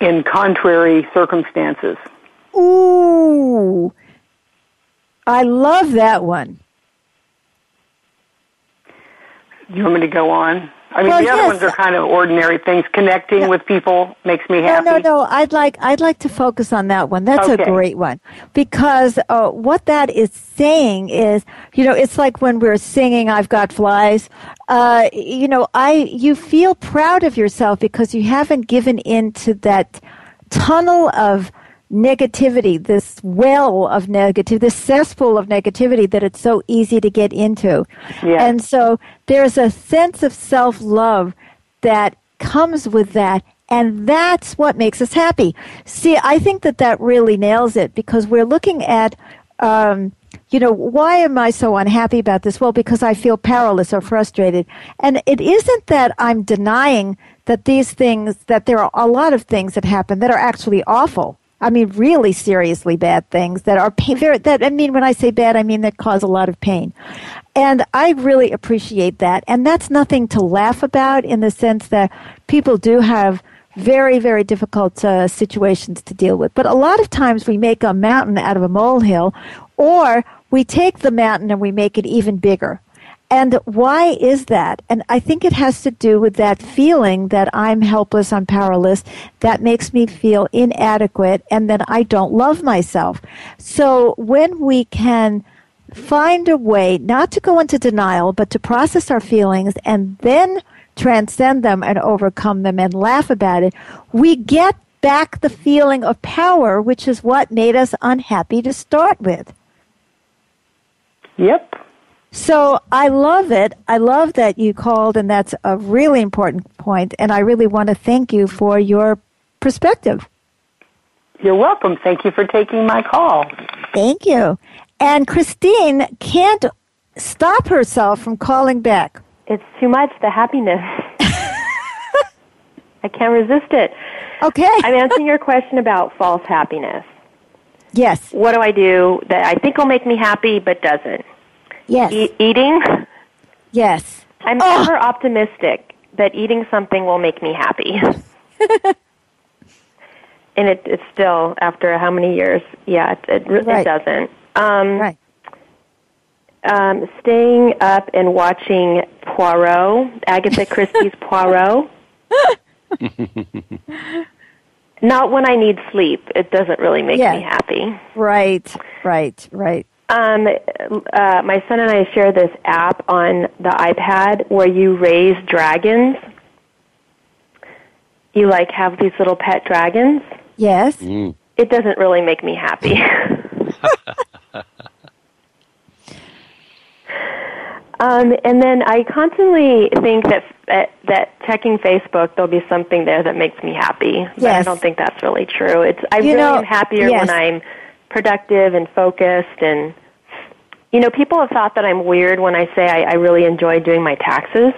G: in contrary circumstances.
C: Ooh, I love that one.
G: You want me to go on? I mean,
C: Well,
G: the other
C: yes.
G: ones are kind of ordinary things. Connecting with people makes me
C: No,
G: happy.
C: no, no. I'd like I'd like to focus on that one. That's
G: Okay.
C: a great one because uh, what that is saying is, you know, it's like when we're singing "I've Got Flies." Uh, you know, I you feel proud of yourself because you haven't given in to that tunnel of negativity, this well of negativity, this cesspool of negativity that it's so easy to get into.
G: Yeah.
C: And so there's a sense of self love that comes with that. And that's what makes us happy. See, I think that that really nails it because we're looking at, um, you know, why am I so unhappy about this? Well, because I feel powerless or frustrated. And it isn't that I'm denying that these things, that there are a lot of things that happen that are actually awful. I mean, really seriously bad things that are pain, that, I mean, when I say bad, I mean that cause a lot of pain. And I really appreciate that. And that's nothing to laugh about in the sense that people do have very, very difficult uh, situations to deal with. But a lot of times we make a mountain out of a molehill, or we take the mountain and we make it even bigger. And why is that? And I think it has to do with that feeling that I'm helpless, I'm powerless. That makes me feel inadequate and that I don't love myself. So when we can find a way not to go into denial, but to process our feelings and then transcend them and overcome them and laugh about it, we get back the feeling of power, which is what made us unhappy to start with.
G: Yep.
C: So I love it. I love that you called, and that's a really important point. And I really want to thank you for your perspective.
G: You're welcome. Thank you for taking my call.
C: Thank you. And Christine can't stop herself from calling back.
E: It's too much, the happiness. [LAUGHS] I can't resist it.
C: Okay.
E: I'm answering your question about false happiness.
C: yes.
E: What do I do that I think will make me happy but doesn't?
C: Yes.
E: E- eating?
C: yes.
E: I'm
C: Oh.
E: ever optimistic that eating something will make me happy. [LAUGHS] and it, it's still, after how many years? Yeah, it, it, re-
C: Right.
E: it doesn't. Um,
C: Right.
E: um, staying up and watching Poirot, Agatha [LAUGHS] Christie's Poirot. [LAUGHS] Not when I need sleep. It doesn't really make
C: Yeah.
E: me happy.
C: Right. Right. Right.
E: Um, uh, my son and I share this app on the iPad where you raise dragons. You like have these little pet dragons.
C: Yes.
E: It doesn't really make me happy. [LAUGHS] um, and then I constantly think that that, that checking Facebook there'll be something there that makes me happy. But I don't think that's really true. It's I
C: You
E: really
C: know,
E: am happier
C: yes.
E: when I'm productive and focused and you know, people have thought that I'm weird when I say I, I really enjoy doing my taxes.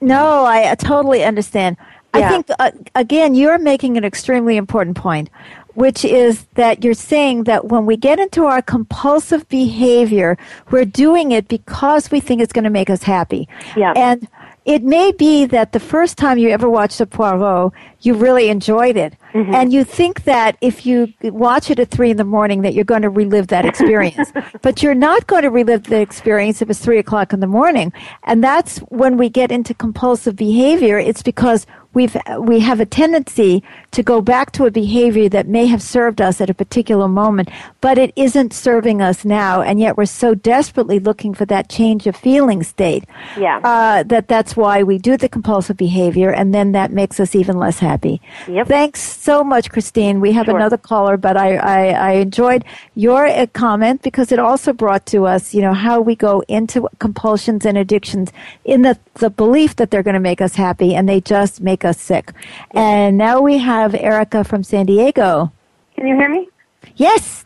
C: No, I uh, totally understand. I think, uh, again, you're making an extremely important point, which is that you're saying that when we get into our compulsive behavior, we're doing it because we think it's going to make us happy.
E: Yeah.
C: And it may be that the first time you ever watched a Poirot, you really enjoyed it.
E: Mm-hmm.
C: And you think that if you watch it at three in the morning that you're going to relive that experience. [LAUGHS] but you're not going to relive the experience if it's three o'clock in the morning. And that's when we get into compulsive behavior. It's because we've, we have a tendency to go back to a behavior that may have served us at a particular moment, but it isn't serving us now. And yet we're so desperately looking for that change of feeling state.
E: Yeah.
C: Uh, that that's why we do the compulsive behavior, and then that makes us even less happy.
E: Yep.
C: Thanks so much, Christine. We have
E: Sure.
C: another caller, but I, I, I enjoyed your uh, comment because it also brought to us, you know, how we go into compulsions and addictions in the, the belief that they're going to make us happy, and they just make us sick. And now we have Erica from San Diego.
H: Can you hear me?
C: Yes.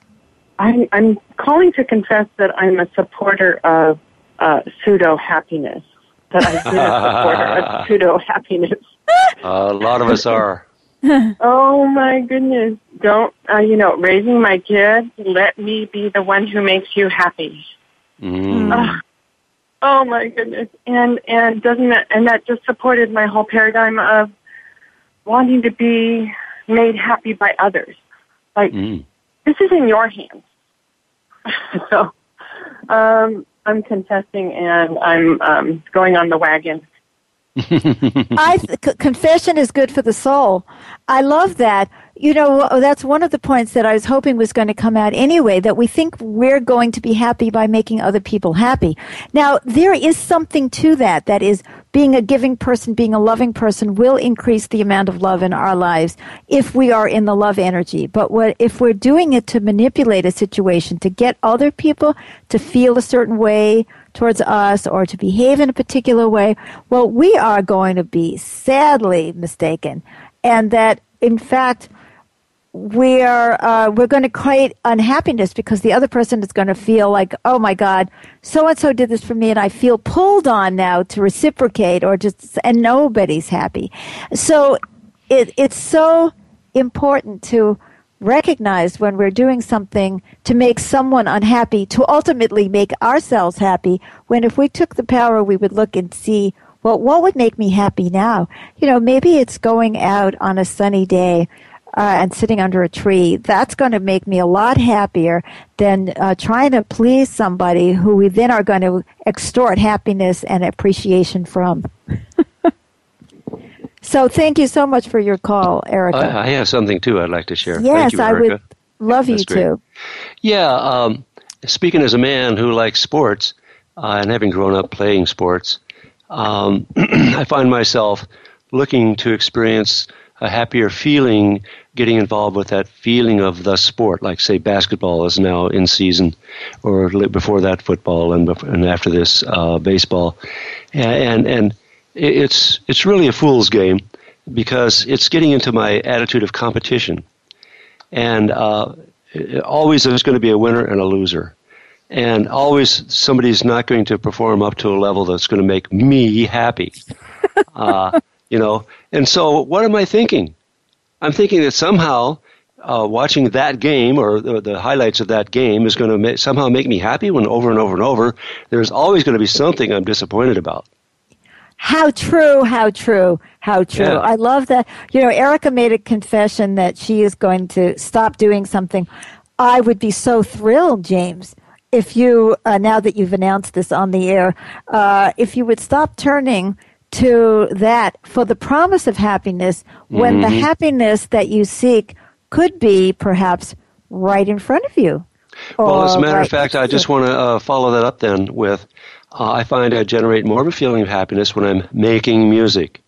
H: I'm, I'm calling to confess that I'm a supporter of uh, pseudo happiness. That I've been a [LAUGHS] supporter of pseudo happiness.
B: a lot of us are. [LAUGHS]
H: Oh my goodness! Don't uh, you know? Raising my kid, let me be the one who makes you happy.
B: Mm.
H: Ugh. Oh my goodness. And and doesn't that and that just supported my whole paradigm of wanting to be made happy by others. Like
B: Mm.
H: this is in your hands. [LAUGHS] so um I'm contesting and I'm um going on the wagon.
C: I th- c- confession is good for the soul. I love that. You know, that's one of the points that I was hoping was going to come out anyway. That we think we're going to be happy by making other people happy. Now, there is something to that. That is, being a giving person, being a loving person, will increase the amount of love in our lives if we are in the love energy. But what if we're doing it to manipulate a situation, to get other people to feel a certain way, towards us or to behave in a particular way, well, we are going to be sadly mistaken. And that, in fact, we're, uh, we're going to create unhappiness because the other person is going to feel like, oh my God, so and so did this for me and I feel pulled on now to reciprocate or just, and nobody's happy. So it, it's so important to recognize when we're doing something to make someone unhappy, to ultimately make ourselves happy, when if we took the power, we would look and see, well, what would make me happy now? You know, maybe it's going out on a sunny day uh, and sitting under a tree. That's going to make me a lot happier than uh, trying to please somebody who we then are going to extort happiness and appreciation from. So thank you so much for your call, Erica.
B: I, I have something too I'd like to share.
C: yes,
B: you,
C: I would love you
B: great.
C: to.
B: Yeah, um, speaking as a man who likes sports uh, and having grown up playing sports, um, [CLEARS THROAT] I find myself looking to experience a happier feeling getting involved with that feeling of the sport. Like, say, basketball is now in season, or before that, football, and, and after this, uh, baseball. And, and, and it's, it's really a fool's game because it's getting into my attitude of competition. And uh, always there's going to be a winner and a loser. And always somebody's not going to perform up to a level that's going to make me happy. [LAUGHS] uh, you know, and so what am I thinking? I'm thinking that somehow uh, watching that game or the, the highlights of that game is going to ma- somehow make me happy when over and over and over there's always going to be something I'm disappointed about.
C: How true, how true, how true.
B: Yeah.
C: I love that. You know, Erica made a confession that she is going to stop doing something. I would be so thrilled, James, if you, uh, now that you've announced this on the air, uh, if you would stop turning to that for the promise of happiness when the happiness that you seek could be perhaps right in front of you.
B: Well, as a matter
C: right
B: of fact, I just want to uh, follow that up then with uh, I find I generate more of a feeling of happiness when I'm making music.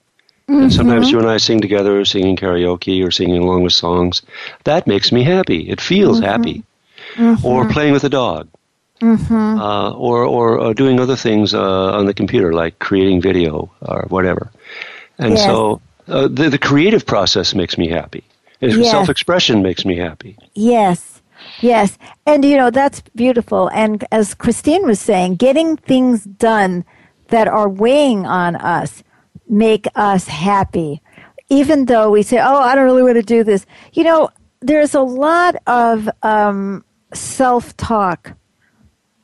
B: And sometimes
C: Mm-hmm.
B: you and I sing together, singing karaoke or singing along with songs. That makes me happy. It feels
C: Mm-hmm.
B: happy. Or playing with a dog.
C: Mm-hmm.
B: Uh, or or uh, doing other things uh, on the computer, like creating video or whatever. And
C: Yes.
B: so uh, the, the creative process makes me happy.
C: Yes.
B: Self-expression makes me happy.
C: Yes, yes. And, you know, that's beautiful. And as Christine was saying, getting things done that are weighing on us make us happy. Even though we say, oh, I don't really want to do this. You know, there's a lot of um, self talk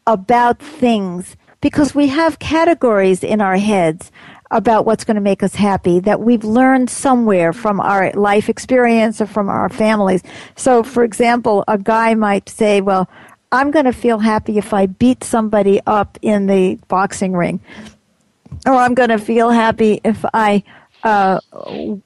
C: about things because we have categories in our heads about what's going to make us happy that we've learned somewhere from our life experience or from our families. So, for example, a guy might say, Well, I'm going to feel happy if I beat somebody up in the boxing ring. Or I'm going to feel happy if I uh,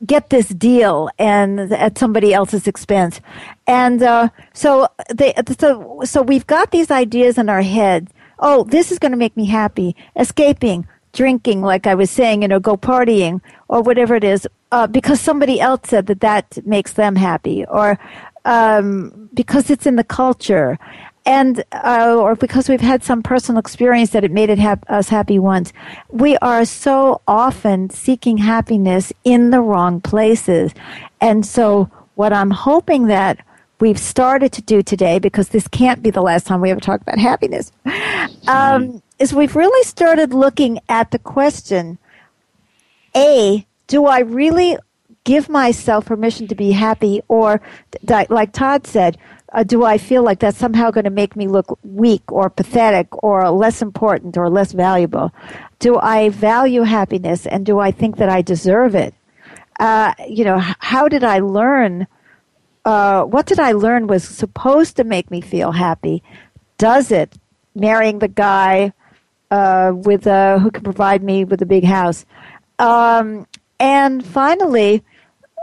C: get this deal and at somebody else's expense. And uh, so they so so we've got these ideas in our head. Oh, this is going to make me happy. Escaping, drinking, like I was saying, you know, go partying or whatever it is, uh, because somebody else said that that makes them happy, or um, because it's in the culture. And uh, or because we've had some personal experience that it made it hap- us happy once, we are so often seeking happiness in the wrong places. And so, what I'm hoping that we've started to do today, because this can't be the last time we ever talk about happiness, [LAUGHS] um, is we've really started looking at the question: A, do I really give myself permission to be happy, or like Todd said? uh, do I feel like that's somehow going to make me look weak or pathetic or less important or less valuable? Do I value happiness and do I think that I deserve it? Uh, you know, how did I learn? Uh, what did I learn was supposed to make me feel happy? Does it? Marrying the guy uh, with uh, who can provide me with a big house. Um, and finally,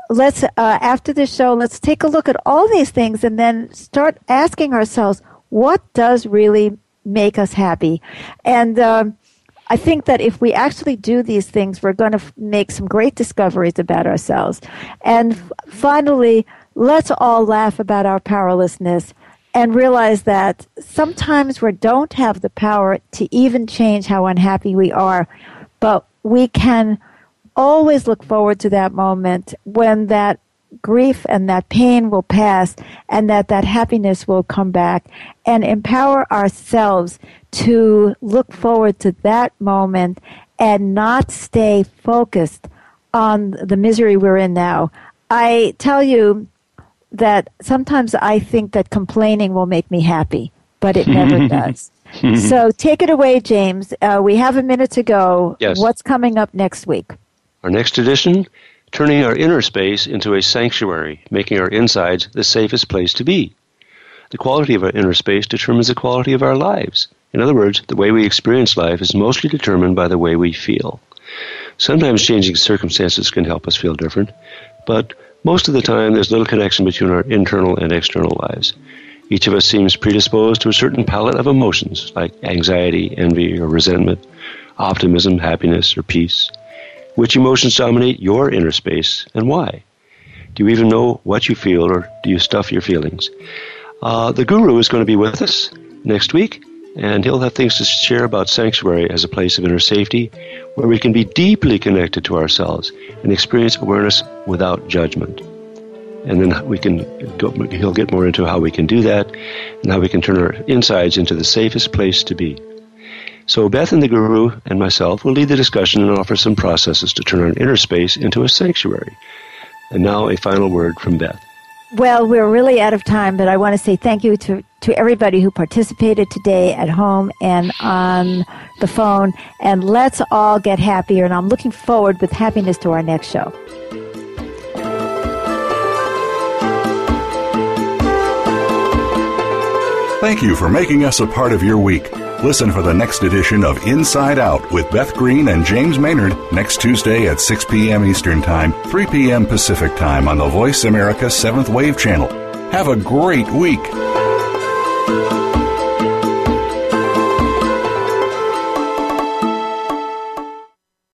C: let's uh, after the show, let's take a look at all these things and then start asking ourselves, what does really make us happy? And um, I think that if we actually do these things, we're going to f- make some great discoveries about ourselves. And f- finally, let's all laugh about our powerlessness and realize that sometimes we don't have the power to even change how unhappy we are, but we can always look forward to that moment when that grief and that pain will pass and that that happiness will come back and empower ourselves to look forward to that moment and not stay focused on the misery we're in now. I tell you, that sometimes I think that complaining will make me happy, but it never [LAUGHS] does. so take it away, James. Uh, we have a minute to go.
B: Yes.
C: What's coming up next week?
B: Our next edition turning our inner space into a sanctuary, making our insides the safest place to be. The quality of our inner space determines the quality of our lives. In other words, the way we experience life is mostly determined by the way we feel. Sometimes changing circumstances can help us feel different, but most of the time there's little connection between our internal and external lives. Each of us seems predisposed to a certain palette of emotions, like anxiety, envy, or resentment, optimism, happiness, or peace. Which emotions dominate your inner space and why? Do you even know what you feel, or do you stuff your feelings? Uh, the guru is going to be with us next week, and he'll have things to share about sanctuary as a place of inner safety where we can be deeply connected to ourselves and experience awareness without judgment. And then we can go, he'll get more into how we can do that and how we can turn our insides into the safest place to be. So Beth and the Guru and myself will lead the discussion and offer some processes to turn our inner space into a sanctuary. And now a final word from Beth.
C: Well, we're really out of time, but I want to say thank you to, to everybody who participated today at home and on the phone. And let's all get happier. And I'm looking forward with happiness to our next show.
D: Thank you for making us a part of your week. Listen for the next edition of Inside Out with Beth Green and James Maynard next Tuesday at 6 p.m. Eastern Time, 3 p.m. Pacific Time on the Voice America 7th Wave Channel. Have a great week.